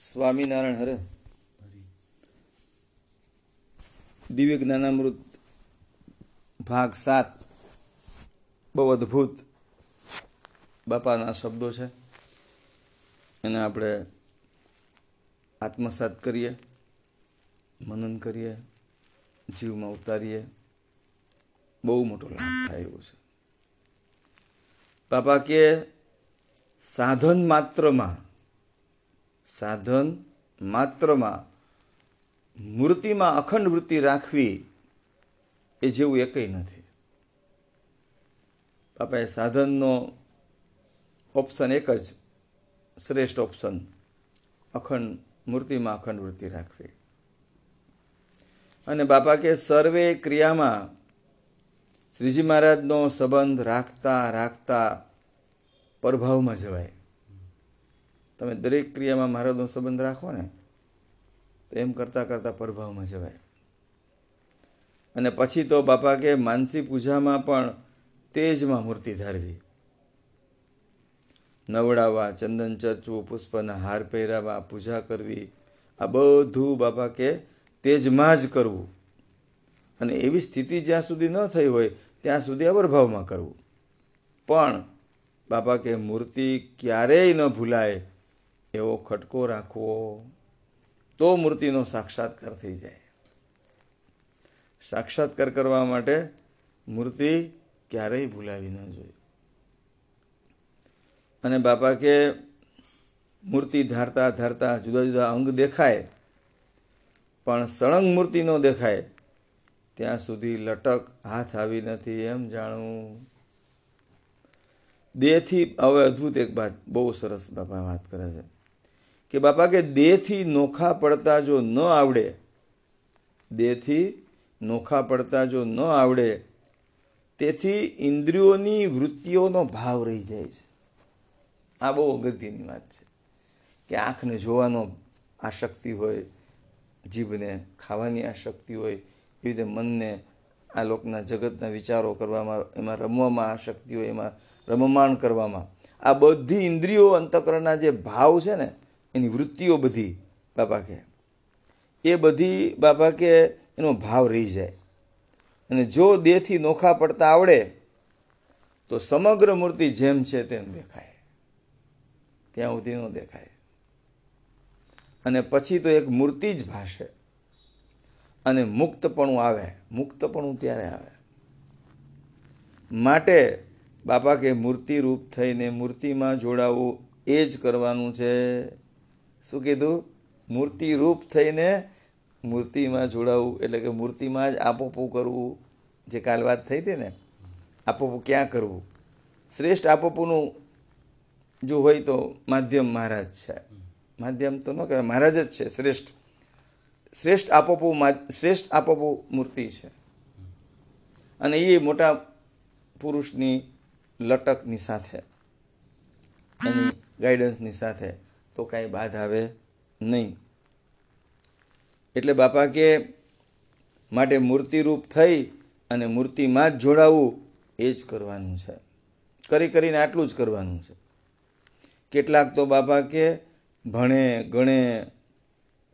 સ્વામિનારાયણ હરે. દિવ્ય જ્ઞાનામૃત ભાગ સાત. બહુ અદ્ભુત બાપાના શબ્દો છે. એને આપણે આત્મસાત કરીએ, મનન કરીએ, જીવમાં ઉતારીએ. બહુ મોટો લાભ થાય એવો છે. બાપા કે સાધન માત્રમાં સાધન માત્રમાં મૂર્તિમાં અખંડ વૃત્તિ રાખવી એ જેવું એકય નથી. બાપાએ સાધનનો ઓપ્શન એક જ, શ્રેષ્ઠ ઓપ્શન અખંડ મૂર્તિમાં અખંડ વૃત્તિ રાખવી. અને બાપા કે સર્વે ક્રિયામાં શ્રીજી મહારાજનો સંબંધ રાખતા રાખતા પ્રભાવમાં જવાય. તમે દરેક ક્રિયામાં મહારાજનો સંબંધ રાખો ને તો એમ કરતાં કરતાં પ્રભાવમાં જવાય. અને પછી તો બાપા કે માનસી પૂજામાં પણ તેજમાં મૂર્તિ ધારવી. નવડાવવા, ચંદન ચચવું પુષ્પના હાર પહેરાવા પૂજા કરવી, આ બધું બાપા કે તેજમાં જ કરવું. અને એવી સ્થિતિ જ્યાં સુધી ન થઈ હોય, ત્યાં સુધી અવરભાવમાં કરવું. પણ બાપા કે મૂર્તિ ક્યારેય ન ભૂલાય એવો ખટકો રાખવો, તો મૂર્તિનો સાક્ષાત્કાર થઈ જાય. સાક્ષાત્કાર કરવા માટે મૂર્તિ ક્યારેય ભૂલાવી ન જોઈએ. અને બાપા કે મૂર્તિ ધારતા ધારતા જુદા જુદા અંગ દેખાય, પણ સળંગ મૂર્તિ ન દેખાય, ત્યાં સુધી લટક હાથ આવી નથી એમ જાણવું. દેહથી હવે અદ્ભુત એક વાત, બહુ સરસ બાપા વાત કરે છે. કે બાપા કે દેહથી નોખા પડતા જો ન આવડે, દેહથી નોખા પડતા જો ન આવડે, તેથી ઇન્દ્રિયોની વૃત્તિઓનો ભાવ રહી જાય છે. આ બહુ અગત્યની વાત છે. કે આંખને જોવાનો આશક્તિ હોય, જીભને ખાવાની આશક્તિ હોય, એવી રીતે મનને આ લોકના જગતના વિચારો કરવામાં, એમાં રમવામાં આશક્તિ હોય, એમાં રમમાણ કરવામાં, આ બધી ઇન્દ્રિયો અંતકરણના જે ભાવ છે ને એની વૃત્તિઓ બધી બાપા કે એ બધી બાપા કે એનો ભાવ રહી જાય. અને જો દેહથી નોખા પડતા આવડે, તો સમગ્ર મૂર્તિ જેમ છે તેમ દેખાય. ત્યાં સુધી ન દેખાય. અને પછી તો એક મૂર્તિ જ ભાષે અને મુક્તપણું આવે. મુક્તપણું ત્યારે આવે. માટે બાપા કે મૂર્તિ રૂપ થઈને મૂર્તિમાં જોડાવવું એ જ કરવાનું છે. શું કીધું? મૂર્તિ રૂપ થઈને મૂર્તિમાં જોડાવવું એટલે કે મૂર્તિમાં જ આપોપું કરવું, જે કાલ વાત થઈ હતી ને, આપોપું ક્યાં કરવું? શ્રેષ્ઠ આપોપુનું જો હોય તો માધ્યમ મહારાજ છે. માધ્યમ તો ન કહેવાય, મહારાજ જ છે, શ્રેષ્ઠ. શ્રેષ્ઠ આપોપુ શ્રેષ્ઠ આપોપુ મૂર્તિ છે. અને એ મોટા પુરુષની લટકની સાથે, એની ગાઈડન્સની સાથે તો કાંઈ બાદ આવે નહીં. એટલે બાપા કે માટે મૂર્તિરૂપ થઈ અને મૂર્તિમાં જ જોડાવવું એ જ કરવાનું છે. કરી કરીને આટલું જ કરવાનું છે. કેટલાક તો બાપા કે ભણે, ગણે,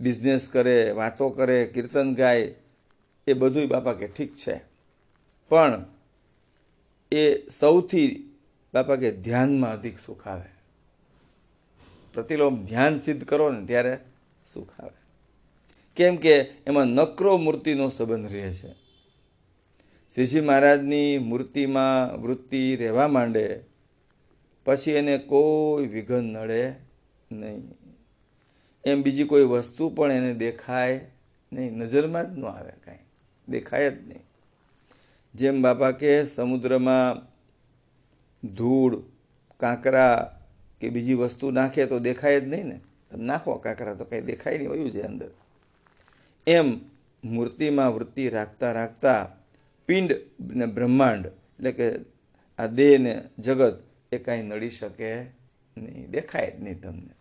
બિઝનેસ કરે, વાતો કરે, કીર્તન ગાય, એ બધું બાપા કે ઠીક છે. પણ એ સૌથી બાપા કે ધ્યાનમાં અધિક સુખ આવે. પ્રતિલોમ ધ્યાન સિદ્ધ કરો ને ત્યારે સુખ આવે. કેમ કે એમાં નકરો મૂર્તિનો સંબંધ રહે છે. શ્રીજી મહારાજની મૂર્તિમાં વૃત્તિ રહેવા માંડે, પછી એને કોઈ વિઘન નડે નહીં. એમ બીજી કોઈ વસ્તુ પણ એને દેખાય નહીં. નજરમાં જ ન આવે કાંઈ. દેખાય જ નહીં. જેમ બાપા કે સમુદ્રમાં ધૂળ, કાંકરા કે બીજી વસ્તુ નાખે તો દેખાય જ નહીં ને. તમે નાખો, કાંકરા તો કંઈ દેખાય નહીં વયું છે અંદર. એમ મૂર્તિમાં વૃત્તિ રાખતા રાખતા પિંડ ને બ્રહ્માંડ, એટલે કે આ દેહ ને જગત, એ કાંઈ નડી શકે નહીં. દેખાય જ નહીં તમને.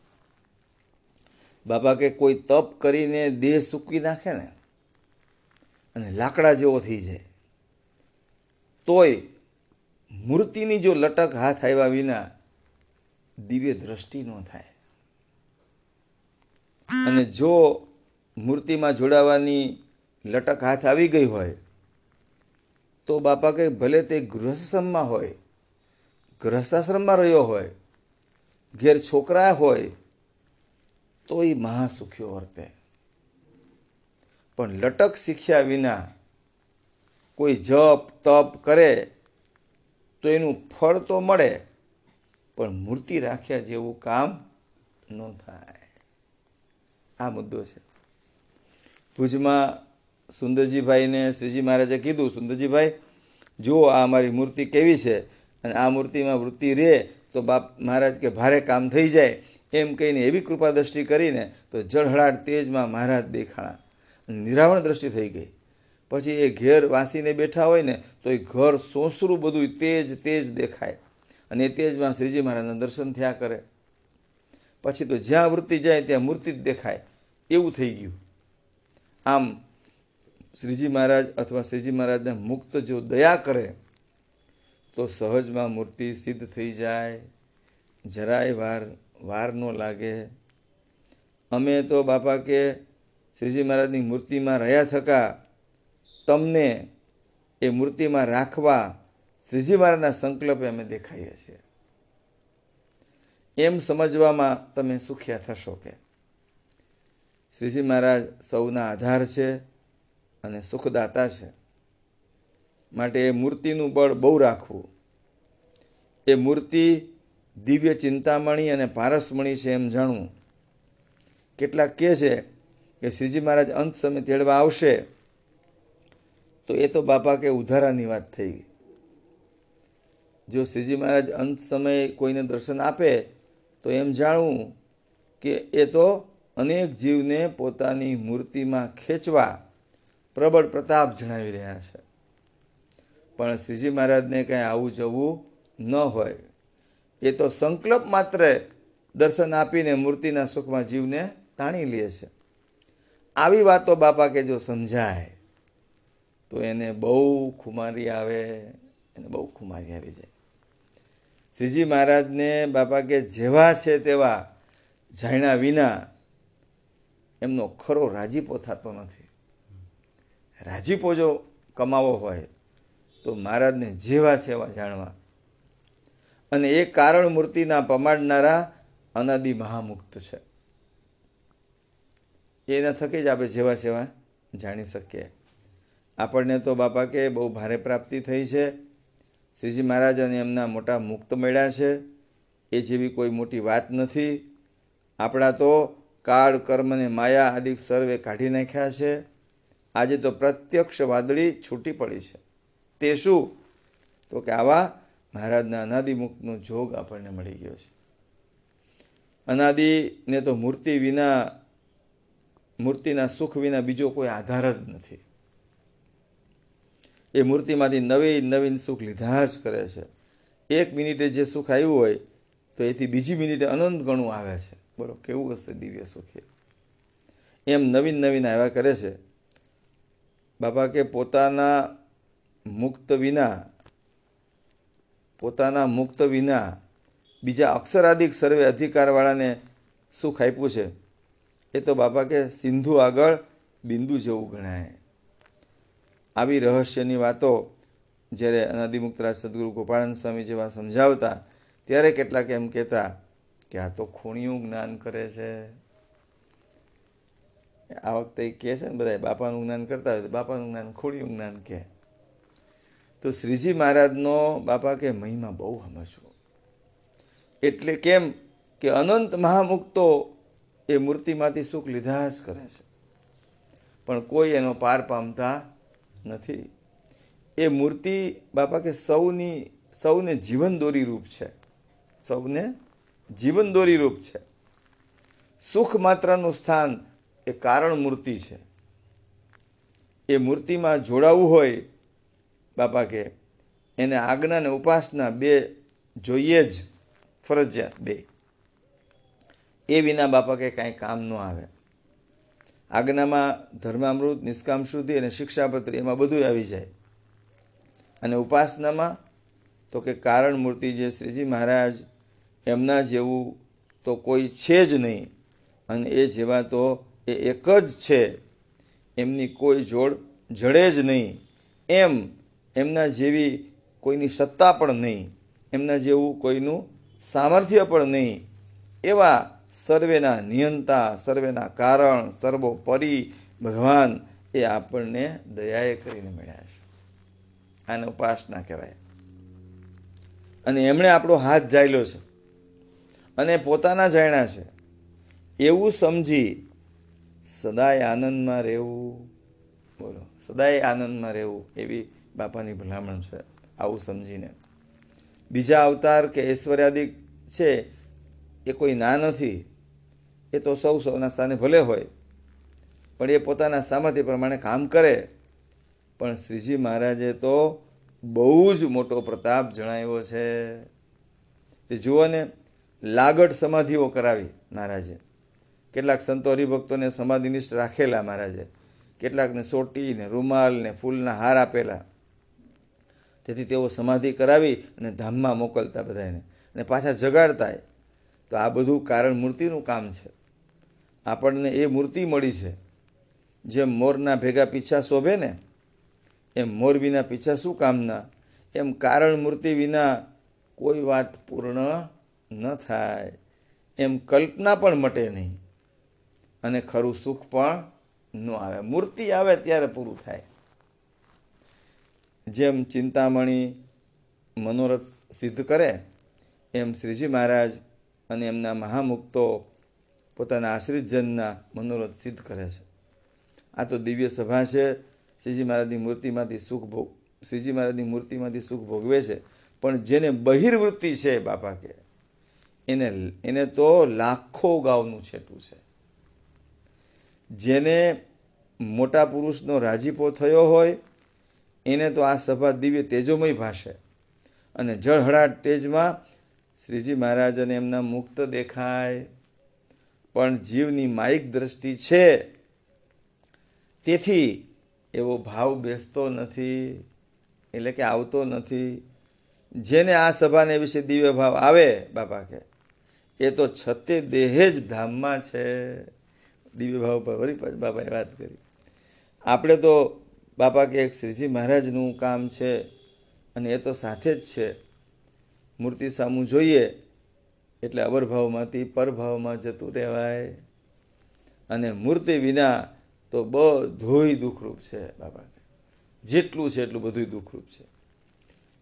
બાપા કે કોઈ તપ કરીને દેહ સૂકી નાખે ને, અને લાકડા જેવો થઈ જાય, તોય મૂર્તિની જો લટક હાથ આવ્યા વિના દિવ્ય દ્રષ્ટિ ન થાય. અને જો મૂર્તિમાં જોડાવાની લટક હાથ આવી ગઈ હોય, તો બાપા કે ભલે તે ગૃહસ્થમાં હોય, ગૃહસ્થાશ્રમમાં રહ્યો હોય, ઘેર છોકરા હોય, તો એ મહાસુખ્યો વર્તે. પણ લટક શીખ્યા વિના કોઈ જપ તપ કરે, તો એનું ફળ તો મળે પણ મૂર્તિ રાખ્યા જેવું કામ ન થાય. આ મુદ્દો છે. ભુજમાં સુંદરજીભાઈને શ્રીજી મહારાજે કીધું, સુંદરજીભાઈ, જુઓ આ અમારી મૂર્તિ કેવી છે અને આ મૂર્તિમાં વૃત્તિ રહે તો બાપ મહારાજ કે ભારે કામ થઈ જાય. એમ કહીને એવી કૃપા દ્રષ્ટિ કરીને તો જળહળાટ તેજમાં મહારાજ દેખાણા. નિરાવણ દ્રષ્ટિ થઈ ગઈ. પછી એ ઘેર વાંસીને બેઠા હોય ને તો એ ઘર સોસરું બધું તેજ તેજ દેખાય. અને તેજમાં શ્રીજી મહારાજના દર્શન થયા કરે. પછી તો જ્યાં વૃત્તિ જાય ત્યાં મૂર્તિ જ દેખાય. એવું થઈ ગયું. આમ શ્રીજી મહારાજ અથવા શ્રીજી મહારાજને મુક્ત જો દયા કરે, તો સહજમાં મૂર્તિ સિદ્ધ થઈ જાય. જરાય વાર વાર ન લાગે. અમે તો બાપા કે શ્રીજી મહારાજની મૂર્તિમાં રહ્યા થકા, તમને એ મૂર્તિમાં રાખવા શ્રીજી મહારાજના સંકલ્પે અમે દેખાઈએ છીએ. એમ સમજવામાં તમે સુખ્યા થશો કે શ્રીજી મહારાજ સૌના આધાર છે અને સુખદાતા છે. માટે એ મૂર્તિનું બળ બહુ રાખવું. એ મૂર્તિ દિવ્ય ચિંતામણી અને પારસમણી છે એમ જાણવું. કેટલાક કહે છે કે શ્રીજી મહારાજ અંત સમય તેડવા આવશે તો એ તો બાપા કે ઉધારાની વાત થઈ ગઈ. જો શ્રીજી મહારાજ અંત સમયે કોઈને દર્શન આપે, તો એમ જાણવું કે એ તો અનેક જીવને પોતાની મૂર્તિમાં ખેંચવા પ્રબળ પ્રતાપ જણાવી રહ્યા છે. પણ શ્રીજી મહારાજને કંઈ આવું જવું ન હોય. એ તો સંકલ્પ માત્ર દર્શન આપીને મૂર્તિના સુખમાં જીવને તાણી લે છે. આવી વાતો બાપા કે જો સમજાય, તો એને બહુ ખુમારી આવે, એને બહુ ખુમારી આવી જાય. શ્રીજી મહારાજને બાપા કે જેવા છે તેવા જાણ્યા વિના એમનો ખરો રાજીપો થતો નથી. રાજીપો જો કમાવો હોય તો મહારાજને જેવા છે એવા જાણવા. અને એ કારણ મૂર્તિના પમાડનારા અનાદિ મહામુક્ત છે. એના થકી જ આપણે જેવા સેવા જાણી શકીએ. આપણને તો બાપા કે બહુ ભારે પ્રાપ્તિ થઈ છે. શ્રીજી મહારાજ અને એમના મોટા મુક્ત મળ્યા છે. એ જેવી કોઈ મોટી વાત નથી. આપણા તો કાળ, કર્મ અને માયા આદિ સર્વે કાઢી નાખ્યા છે. આજે તો પ્રત્યક્ષ વાદળી છૂટી પડી છે. તે શું? તો કે આવા મહારાજના અનાદિમુક્તનો જોગ આપણને મળી ગયો છે. અનાદિને તો મૂર્તિ વિના, મૂર્તિના સુખ વિના બીજો કોઈ આધાર જ નથી. એ મૂર્તિમાંથી નવી નવીન સુખ લીધા જ કરે છે. એક મિનિટે જે સુખ આવ્યું હોય, તો એથી બીજી મિનિટે અનંત ગણું આવે છે. બોલો, કેવું હશે દિવ્ય સુખે એમ નવીન નવીન આવ્યા કરે છે. બાપા કે પોતાના મુક્ત વિના, પોતાના મુક્ત વિના બીજા અક્ષરાધિક સર્વે અધિકારવાળાને સુખ આપ્યું છે. એ તો બાપા કે સિંધુ આગળ બિંદુ જેવું ગણાય. આવી રહસ્યની વાતો જ્યારે અનાદિમુક્તરાજ સદગુરુ ગોપાળાનંદ સ્વામી જેવા સમજાવતા, ત્યારે કેટલાક એમ કહેતા કે આ તો ખૂણિયું જ્ઞાન કરે છે. આ વખતે કહે છે ને બધા બાપાનું જ્ઞાન કરતા હોય તો બાપાનું જ્ઞાન ખૂણિયું જ્ઞાન કહે. તો શ્રીજી મહારાજનો બાપા કે, મહિમા બહુ સમજવો. એટલે કેમ કે અનંત મહામુક્તો એ મૂર્તિમાંથી સુખ લીધા જ કરે છે. પણ કોઈ એનો પાર પામતા નથી. એ મૂર્તિ બાપા કે સૌની, સૌને જીવન દોરી રૂપ છે. સૌને જીવન દોરી રૂપ છે. સુખ માત્રનું સ્થાન એ કારણ મૂર્તિ છે. એ મૂર્તિમાં જોડાવું હોય બાપા કે, એને આજ્ઞા અને ઉપાસના બે જોઈએ જ ફરજિયાત બે. એ વિના બાપા કે કાંઈ કામ ન આવે. આજ્ઞામાં ધર્મામૃત નિષ્કામ શુદ્ધિ અને શિક્ષાપત્રી એમાં બધું આવી જાય. અને ઉપાસનામાં તો કે કારણ મૂર્તિ જે શ્રીજી મહારાજ એમના જેવું તો કોઈ છે જ નહીં. અને એ જેવા તો એ એક જ છે. એમની કોઈ જોડ જડે જ નહીં. એમ એમના જેવી કોઈની સત્તા પણ નહીં. એમના જેવું કોઈનું સામર્થ્ય પણ નહીં. એવા સર્વેના નિયંતા, સર્વેના કારણ, સર્વોપરી ભગવાન એ આપણને દયાએ કરીને મળ્યા છે. આને ઉપાસના કહેવાય. અને એમણે આપણો હાથ જાયલો છે. અને પોતાના જાણ્યા છે. એવું સમજી સદાય આનંદમાં રહેવું. બોલો, સદાય આનંદમાં રહેવું એવી બાપાની ભલામણ છે. આવું સમજીને. બીજા અવતાર કે ઐશ્વર્યાદિક છે એ કોઈ ના નથી. એ તો સૌ સૌના સ્થાને ભલે હોય, પણ એ પોતાના સામર્થ્ય પ્રમાણે કામ કરે. પણ શ્રીજી મહારાજે તો બહુ જ મોટો પ્રતાપ જણાવ્યો છે. તે જુઓ ને લાગટ સમાધિઓ કરાવી મહારાજે. કેટલાક સંતો હરિભક્તોને સમાધિનિષ્ઠ રાખેલા મહારાજે. કેટલાકને સોટી ને ફૂલના હાર આપેલા. તેથી તેઓ સમાધિ કરાવી અને ધામમાં મોકલતા બધાને અને પાછા જગાડતા તો આ બધું કારણ મૂર્તિનું કામ છે. આપણને એ મૂર્તિ મળી છે. જેમ મોરના ભેગા પીછા શોભે ને, એમ મોર વિના પીછા શું કામના? એમ કારણ મૂર્તિ વિના કોઈ વાત પૂર્ણ ન થાય. એમ કલ્પના પણ મટે નહીં. અને ખરું સુખ પણ ન આવે. મૂર્તિ આવે ત્યારે પૂરું થાય. જેમ ચિંતામણી મનોરથ સિદ્ધ કરે, એમ શ્રીજી મહારાજ અને એમના મહામુક્તો પોતાના આશ્રિતજનના મનોરથ સિદ્ધ કરે છે. આ તો દિવ્ય સભા છે. શ્રીજી મહારાજની મૂર્તિમાંથી સુખ ભોગ, શ્રીજી મહારાજની મૂર્તિમાંથી સુખ ભોગવે છે. પણ જેને બહિર્વૃત્તિ છે બાપા કે, એને એને તો લાખો ગાવનું છેટું છે. જેને મોટા પુરુષનો રાજીપો થયો હોય, એને તો આ સભા દિવ્ય તેજોમય ભાષે. અને જળહળાટ તેજમાં શ્રીજી મહારાજ અને એમના મુક્ત દેખાય. પણ જીવની માયિક દ્રષ્ટિ છે. તેથી એવો ભાવ બેસતો નથી, એટલે કે આવતો નથી. જેને આ સભાને વિશે દિવ્ય ભાવ આવે, બાપા કે એ તો છતે દેહે જ ધામમાં છે. દિવ્ય ભાવ પર વળી પછી બાપાએ વાત કરી. આપણે તો બાપા કે એક શ્રીજી મહારાજનું કામ છે અને એ તો સાથે જ છે. મૂર્તિ સામું જોઈએ એટલે અવરભાવમાંથી પરભાવમાં જતું રહેવાય. અને મૂર્તિ વિના તો બધુંય દુઃખરૂપ છે બાપા જેટલું છે એટલું બધું દુઃખરૂપ છે.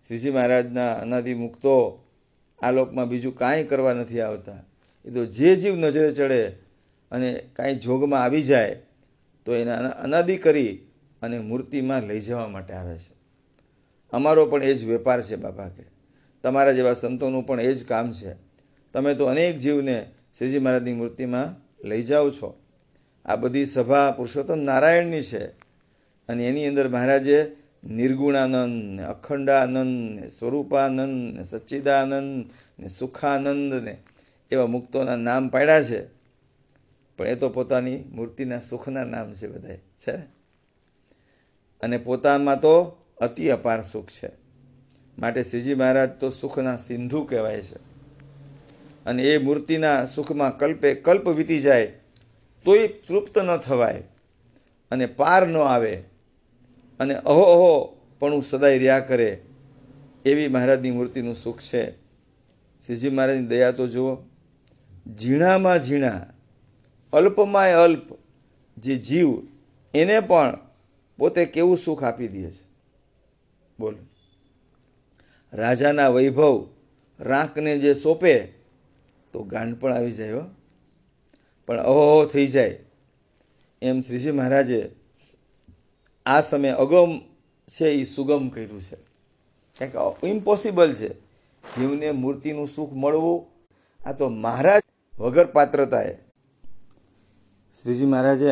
શ્રીજી મહારાજના અનાદિ મુક્તો આ લોકમાં બીજું કાંઈ કરવા નથી આવતા. એ તો જે જીવ નજરે ચડે અને કાંઈ જોગમાં આવી જાય, તો એના અનાદિ કરી અને મૂર્તિમાં લઈ જવા માટે આવે છે. અમારો પણ એ જ વેપાર છે બાપા કે તમારા જેવા સંતોનું પણ એ જ કામ છે. તમે તો અનેક જીવને શ્રીજી મહારાજની મૂર્તિમાં લઈ જાઓ છો. આ બધી સભા પુરુષોત્તમ નારાયણની છે. અને એની અંદર મહારાજે નિર્ગુણાનંદ, અખંડાનંદ, સ્વરૂપાનંદ, સચ્ચિદાનંદ, ને સુખાનંદ ને એવા મુક્તોના નામ પાડ્યા છે. પણ એ તો પોતાની મૂર્તિના સુખના નામ છે બધા છે અને પોતામાં તો અતિ અપાર સુખ છે. માટે શ્રીજી મહારાજ તો સુખના સિંધુ કહેવાય છે. અને એ મૂર્તિના સુખમાં કલ્પે કલ્પ વીતી જાય, તોય તૃપ્ત ન થવાય અને પાર ન આવે. અને અહો અહો પણ હું સદાય રહ્યા કરે એવી મહારાજની મૂર્તિનું સુખ છે. શ્રીજી મહારાજની દયા તો જુઓ, ઝીણામાં ઝીણા, અલ્પમાંય અલ્પ જે જીવ, એને પણ પોતે કેવું સુખ આપી દે છે. બોલો. રાજાના વૈભવ રાંકને જે સોંપે, તો ગાંડ પણ આવી જાય હો. પણ અહો થઈ જાય. એમ શ્રીજી મહારાજે આ સમયે અગમ છે એ સુગમ કર્યું છે. કારણ ઇમ્પોસિબલ છે. જીવને મૂર્તિનું સુખ મળવું, આ તો મહારાજ વગર પાત્રતાએ. શ્રીજી મહારાજે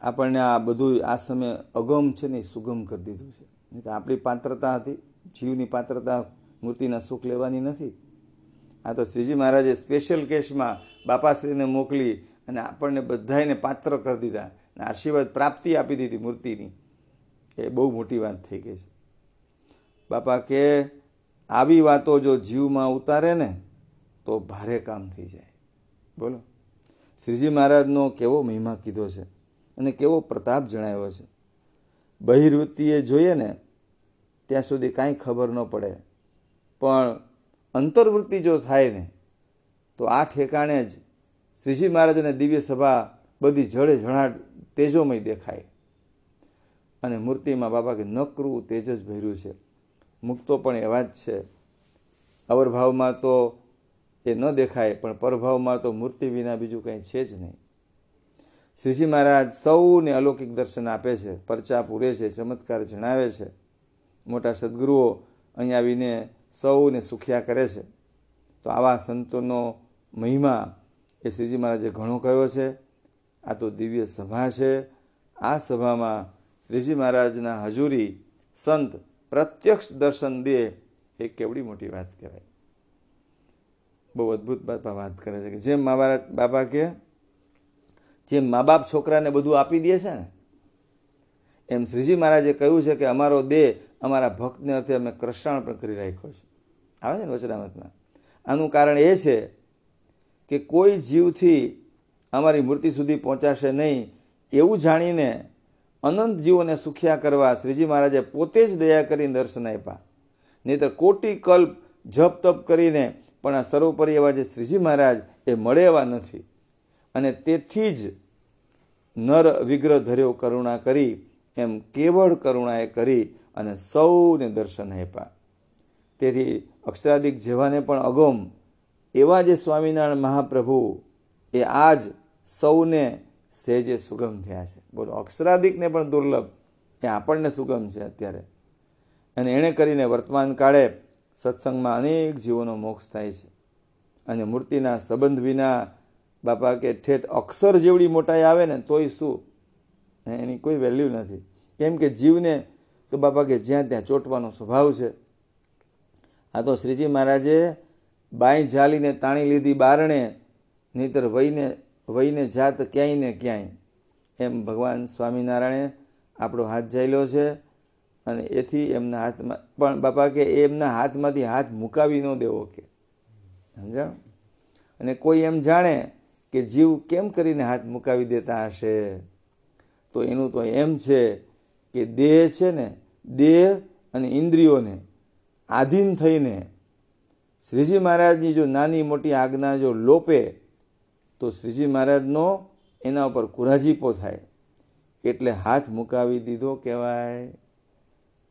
આપણને આ બધું આ સમયે અગમ છે ને એ સુગમ કરી દીધું છે. નહીં તો આપણી પાત્રતા હતી. જીવની પાત્રતા મૂર્તિના સુખ લેવાની નથી. આ તો શ્રીજી મહારાજે સ્પેશિયલ કેસમાં બાપાશ્રીને મોકલી અને આપણને બધાને પાત્ર કરી દીધા અને આશીર્વાદ પ્રાપ્તિ આપી દીધી મૂર્તિની. એ બહુ મોટી વાત થઈ ગઈ છે. બાપા કે આવી વાતો જો જીવમાં ઉતારે ને તો ભારે કામ થઈ જાય. બોલો. શ્રીજી મહારાજનો કેવો મહિમા કીધો છે અને કેવો પ્રતાપ જણાવ્યો છે. બહિર્વૃત્તિએ જોઈએ ને ત્યાં સુધી કાંઈ ખબર ન પડે. પણ અંતર્વૃત્તિ જો થાય ને, તો આ ઠેકાણે જ શ્રીજી મહારાજને દિવ્ય સભા બધી જળે જણાટ તેજોમય દેખાય. અને મૂર્તિમાં બાબા કે નકરું તેજ જ ભર્યું છે. મુક્તો પણ એવા જ છે. અવરભાવમાં તો એ ન દેખાય, પણ પરભાવમાં તો મૂર્તિ વિના બીજું કંઈ છે જ નહીં. શ્રીજી મહારાજ સૌને અલૌકિક દર્શન આપે છે, પરચા પૂરે છે, ચમત્કાર જણાવે છે. મોટા સદગુરુઓ અહીં આવીને સૌને સુખ્યા કરે છે. તો આવા સંતોનો મહિમા એ શ્રીજી મહારાજે ઘણો કહ્યો છે. આ તો દિવ્ય સભા છે. આ સભામાં શ્રીજી મહારાજના હજુરી સંત પ્રત્યક્ષ દર્શન દે એ કેવડી મોટી વાત કહેવાય. બહુ અદ્ભુત બાપા વાત કરે છે કે જેમ મા બાપા કે, જેમ મા બાપ છોકરાને બધું આપી દે છે ને, એમ શ્રીજી મહારાજે કહ્યું છે કે અમારો દેહ અમારા ભક્તને અર્થે અમે કૃષ્ણ પણ કરી રાખ્યો છે. આવે છે ને વચરામતમાં આનું કારણ એ છે કે કોઈ જીવથી અમારી મૂર્તિ સુધી પહોંચાશે નહીં એવું જાણીને અનંત જીવોને સુખ્યા કરવા શ્રીજી મહારાજે પોતે જ દયા કરીને દર્શન આપ્યા. નહીતર કોટી કલ્પ જપ તપ કરીને પણ આ સર્વોપરી એવા જે શ્રીજી મહારાજ એ મળે એવા નથી. અને તેથી જ નર વિગ્રહ ધર્યો કરુણા કરી, એમ કેવળ કરુણાએ કરી અને સૌને દર્શન આપ્યા. તેથી અક્ષરાદિક જેવાને પણ અગમ એવા જે સ્વામિનારાયણ મહાપ્રભુ એ આજ સૌને સહેજે સુગમ થયા છે. બોલો અક્ષરાદિકને પણ દુર્લભ એ આપણને સુગમ છે અત્યારે. અને એણે કરીને વર્તમાન કાળે સત્સંગમાં અનેક જીવોનો મોક્ષ થાય છે. અને મૂર્તિના સંબંધ વિના બાપા કે ઠેઠ અક્ષર જેવડી મોટાઈ આવે ને તોય શું? એની કોઈ વેલ્યુ નથી. કેમ કે જીવને તો બાપા કે જ્યાં ત્યાં ચોંટવાનો સ્વભાવ છે. આ તો શ્રીજી મહારાજે બાઈ ઝાલીને તાણી લીધી બારણે, નહીતર વહીને વહીને જાત ક્યાંય ને ક્યાંય. એમ ભગવાન સ્વામિનારાયણે આપણો હાથ ઝાલ્યો છે અને એથી એમના હાથમાં, પણ બાપા કે એમના હાથમાંથી હાથ મુકાવી ન દેવો કે. સમજણ અને કોઈ એમ જાણે કે જીવ કેમ કરીને હાથ મુકાવી દેતા હશે? તો એનું તો એમ છે કે દેહ છે ને દેહ અને ઇન્દ્રિયોને આધીન થઈને શ્રીજી મહારાજની જો નાની મોટી આજ્ઞા જો લોપે, તો શ્રીજી મહારાજનો એના ઉપર કુરાજીપો થાય. એટલે હાથ મુકાવી દીધો કહેવાય.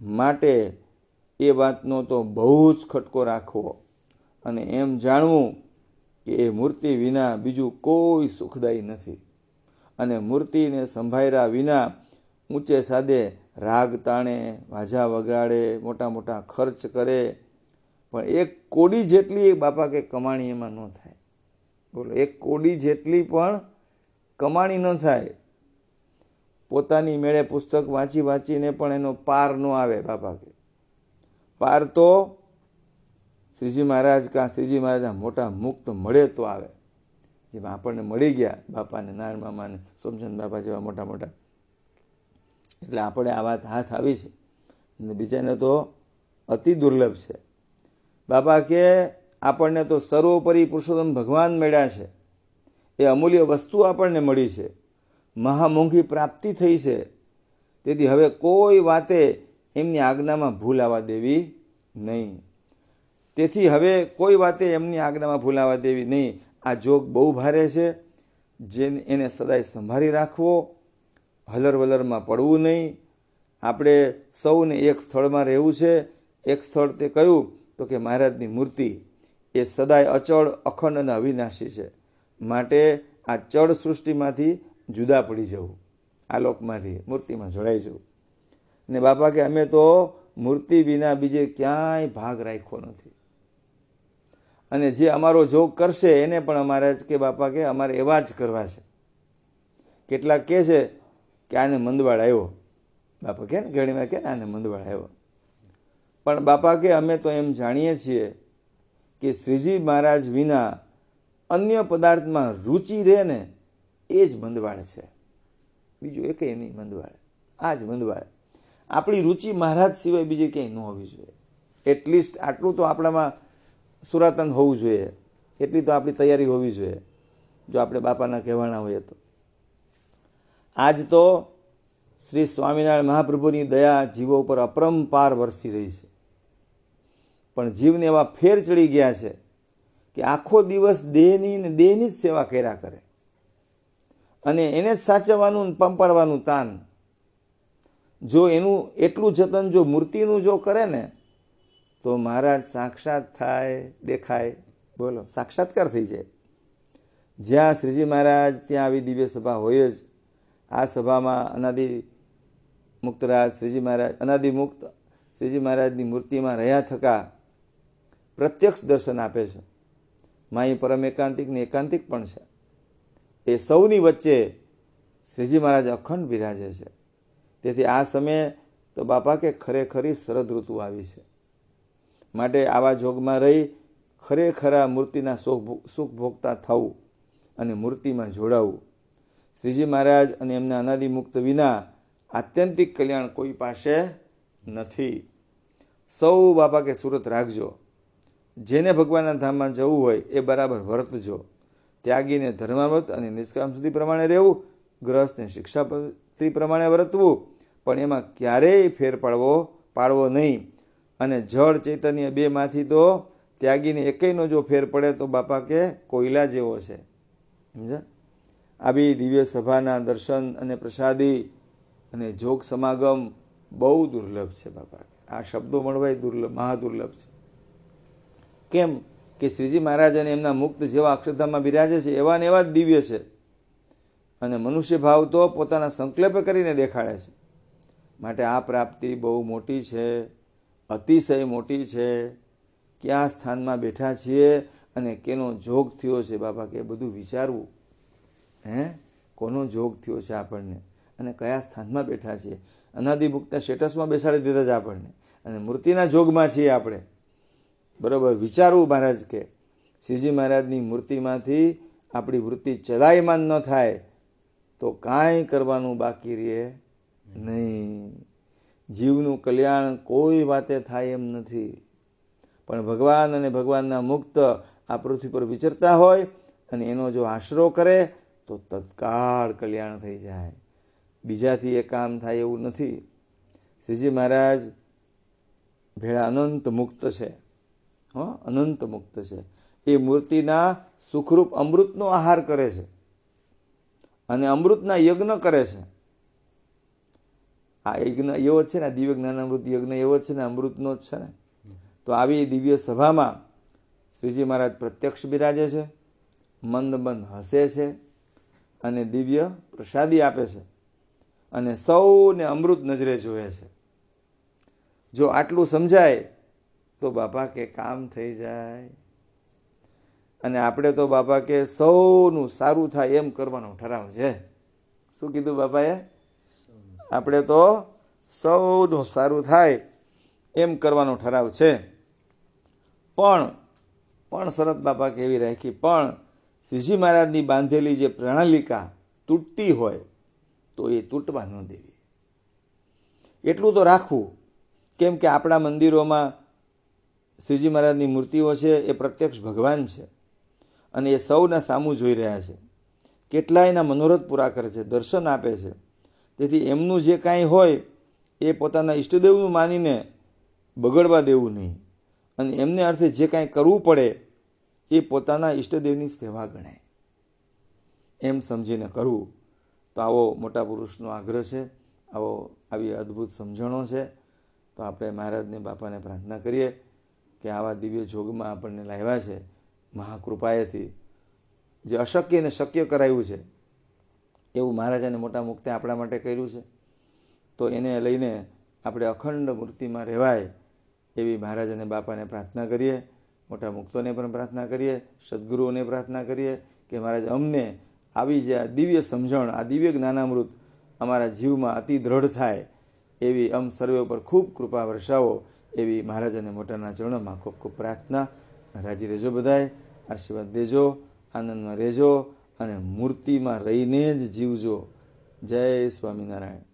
માટે એ વાતનો તો બહુ જ ખટકો રાખવો અને એમ જાણવું કે એ મૂર્તિ વિના બીજું કોઈ સુખદાયી નથી. અને મૂર્તિને સંભાળ્યા વિના ઊંચે સાદે રાગ તાણે વાજા વગાડે, મોટા મોટા ખર્ચ કરે. પણ એક કોડી જેટલી બાપા કે કમાણી એમાં ન થાય. બોલો, એક કોડી જેટલી પણ કમાણી ન થાય. પોતાની મેળે પુસ્તક વાંચી વાંચીને પણ એનો પાર ન આવે બાપા કે પાર તો શ્રીજી મહારાજ કાં શ્રીજી મહારાજના મોટા મુક્ત મળે તો આવે. જેમાં આપણને મળી ગયા બાપાને નારાયણ મામાને સોમચંદ બાપા જેવા મોટા મોટા એટલે આપણે આ વાત હાથ આવી છે. અને બીજાને તો અતિ દુર્લભ છે. બાપા કે આપણને તો સર્વોપરી પુરુષોત્તમ ભગવાન મળ્યા છે. એ અમૂલ્ય વસ્તુ આપણને મળી છે. મહામોંઘી પ્રાપ્તિ થઈ છે. તેથી હવે કોઈ વાતે એમની આજ્ઞામાં ભૂલ આવવા દેવી નહીં. તેથી હવે કોઈ વાતે એમની આજ્ઞામાં ભૂલ આવવા દેવી નહીં. આ જોગ બહુ ભારે છે. જેને એને સદાય સંભાળી રાખવો હલર વલરમાં પડવું નહીં. આપણે સૌને એક સ્થળમાં રહેવું છે. એક સ્થળ તે કયું? તો કે મહારાજની મૂર્તિ. એ સદાય અચળ, અખંડ અને અવિનાશી છે. માટે આ ચળ સૃષ્ટિમાંથી જુદા પડી જવું. આ લોકમાંથી મૂર્તિમાં જોડાઈ જવું. ને બાપા કે અમે તો મૂર્તિ વિના બીજે ક્યાંય ભાગ રાખ્યો નથી. અને જે અમારો જોગ કરશે, એને પણ અમારે કે બાપા કે અમારે એવા જ કરવા છે. કેટલાક કહે છે કે આને મંદવાડ આવ્યો બાપા કે ને ઘણીમાં કે ને આને મંદવાડ આવ્યો પણ બાપા કે અમે તો એમ જાણીએ છીએ કે શ્રીજી મહારાજ વિના અન્ય પદાર્થમાં રુચિ રહે ને એ જ મંદવાડ છે. બીજું એ કંઈ નહીં મંદવાડ આ જ મંદવાડ આપણી રુચિ મહારાજ સિવાય બીજી ક્યાંય ન હોવી જોઈએ. એટલીસ્ટ આટલું તો આપણામાં સુરાતન હોવું જોઈએ. એટલી તો આપણી તૈયારી હોવી જોઈએ. જો આપણે બાપાના કહેવાના હોઈએ તો. આજ તો શ્રી સ્વામિનારાયણ મહાપ્રભુની દયા જીવો ઉપર અપરંપાર વરસી રહી છે. પણ જીવને એવા ફેર ચડી ગયા છે કે આખો દિવસ દેહની ને દેહની જ સેવા કર્યા કરે. અને એને જ સાચવવાનું પંપાડવાનું તાન. જો એનું એટલું જતન જો મૂર્તિનું જો કરે ને, તો મહારાજ સાક્ષાત થાય, દેખાય. બોલો, સાક્ષાત્કાર થઈ જાય. જ્યાં શ્રીજી મહારાજ ત્યાં આવી દિવ્ય સભા હોય જ આ સભામાં અનાદિ મુક્તરાજ શ્રીજી મહારાજ, અનાદિ મુક્ત શ્રીજી મહારાજની મૂર્તિમાં રહ્યા થકા પ્રત્યક્ષ દર્શન આપે છે. માઈ પરમ એકાંતિક ને એકાંતિક પણ છે. એ સૌની વચ્ચે શ્રીજી મહારાજ અખંડ બિરાજે છે. તેથી આ સમયે તો બાપા કે ખરેખરી શરદ ઋતુ આવી છે. માટે આવા જોગમાં રહી ખરેખરા મૂર્તિના સુખ ભોગતા થવું અને મૂર્તિમાં જોડાવું શ્રીજી મહારાજ અને એમના અનાદિ મુક્ત વિના આત્યંતિક કલ્યાણ કોઈ પાસે નથી. સૌ બાપા કે સુરત રાખજો. જેને ભગવાનના ધામમાં જવું હોય એ બરાબર વર્તજો. ત્યાગીને ધર્માવત અને નિષ્કામ સુધી પ્રમાણે રહેવું, ગ્રહસ્થને શિક્ષાપત્રી પ્રમાણે વર્તવું, પણ એમાં ક્યારેય ફેર પાડવો પાડવો નહીં. અને જળ ચૈતન્ય બેમાંથી તો ત્યાગીને એકયનો જો ફેર પડે તો બાપા કે કોયલા જેવો છે. સમજા આવી દિવ્ય સભાના દર્શન અને પ્રસાદી અને જોગ સમાગમ બહુ દુર્લભ છે બાપા. આ શબ્દો મળવા દુર્લભ, મહાદુર્લભ છે. કેમ કે શ્રીજી મહારાજ અને એમના મુક્ત જેવા અક્ષરધામમાં બિરાજે છે, એવા ને એવા જ દિવ્ય છે. અને મનુષ્ય ભાવ તો પોતાના સંકલ્પે કરીને દેખાડે છે. માટે આ પ્રાપ્તિ બહુ મોટી છે, અતિશય મોટી છે. ક્યાં સ્થાનમાં બેઠા છીએ અને કેનો જોગ થયો છે બાપા કે બધું વિચારવું. હે? કોનો જોગ થયો છે આપણને? અને કયા સ્થાનમાં બેઠા છીએ? અનાદિમુક્તના સ્ટેટસમાં બેસાડી દીધા છે આપણને. અને મૂર્તિના જોગમાં છીએ આપણે. બરાબર? વિચારવું મહારાજ કે શ્રીજી મહારાજની મૂર્તિમાંથી આપણી વૃત્તિ ચલાયમાન ન થાય તો કાંઈ કરવાનું બાકી રહે નહીં. જીવનું કલ્યાણ કોઈ વાતે થાય એમ નથી. પણ ભગવાન અને ભગવાનના મુક્ત આ પૃથ્વી પર વિચરતા હોય અને એનો જો આશરો કરે તો તત્કાળ કલ્યાણ થઈ જાય. બીજાથી એ કામ થાય એવું નથી. શ્રીજી મહારાજ ભેળા અનંત મુક્ત છે. હં, અનંત મુક્ત છે. એ મૂર્તિના સુખરૂપ અમૃતનો આહાર કરે છે. અને અમૃતના યજ્ઞ કરે છે. આ યજ્ઞ એવો જ છે ને દિવ્ય જ્ઞાનામૃત યજ્ઞ એવો જ છે ને, અમૃતનો જ છે ને. તો આવી દિવ્ય સભામાં શ્રીજી મહારાજ પ્રત્યક્ષ બિરાજે છે. મંદ મંદ હસે છે. અને દિવ્ય પ્રસાદી આપે છે. અને સૌને અમૃત નજરે જોવે છે. જો આટલું સમજાય, તો બાપા કે કામ થઈ જાય. અને આપણે તો બાપા કે સૌનું સારું થાય એમ કરવાનો ઠરાવ છે. શું કીધું બાપાએ? આપણે તો સૌનું સારું થાય એમ કરવાનો ઠરાવ છે. પણ પણ શરત બાપા કેવી રાખી? પણ શ્રીજી મહારાજની બાંધેલી જે પ્રણાલિકા તૂટતી હોય તો એ તૂટવા ન દેવી. એટલું તો રાખવું. કેમ કે આપણા મંદિરોમાં શ્રીજી મહારાજની મૂર્તિઓ છે, એ પ્રત્યક્ષ ભગવાન છે. અને એ સૌના સામું જોઈ રહ્યા છે. કેટલાયના મનોરથ પૂરા કરે છે, દર્શન આપે છે. તેથી એમનું જે કાંઈ હોય, એ પોતાના ઈષ્ટદેવનું માનીને બગડવા દેવું નહીં. અને એમને અર્થે જે કાંઈ કરવું પડે એ પોતાના ઈષ્ટદેવની સેવા ગણાય. એમ સમજીને કરવું તો આવો મોટા પુરુષનો આગ્રહ છે, આવો આવી અદ્ભુત સમજણો છે, તો આપણે મહારાજને, બાપાને પ્રાર્થના કરીએ કે આવા દિવ્ય જોગમાં આપણને લાવ્યા છે, મહાકૃપાએથી. જે અશક્યને શક્ય કરાયું છે, એવું મહારાજાને મોટા મુક્તે આપણા માટે કર્યું છે. તો એને લઈને આપણે અખંડ મૂર્તિમાં રહેવાય એવી મહારાજ અને બાપાને પ્રાર્થના કરીએ. મોટા મુક્તોને પણ પ્રાર્થના કરીએ, સદગુરુઓને પ્રાર્થના કરીએ કે મહારાજ, અમને આવી જે આ દિવ્ય સમજણ, આ દિવ્ય જ્ઞાનામૃત અમારા જીવમાં અતિ દ્રઢ થાય એવી અમ સર્વે ઉપર ખૂબ કૃપા વર્ષાવો એવી મહારાજ અને મોટાના ચરણોમાં ખૂબ ખૂબ પ્રાર્થના. રાજી રહેજો બધાએ આશીર્વાદ દેજો, આનંદમાં રહેજો અને મૂર્તિમાં રહીને જ જીવજો. જય સ્વામિનારાયણ.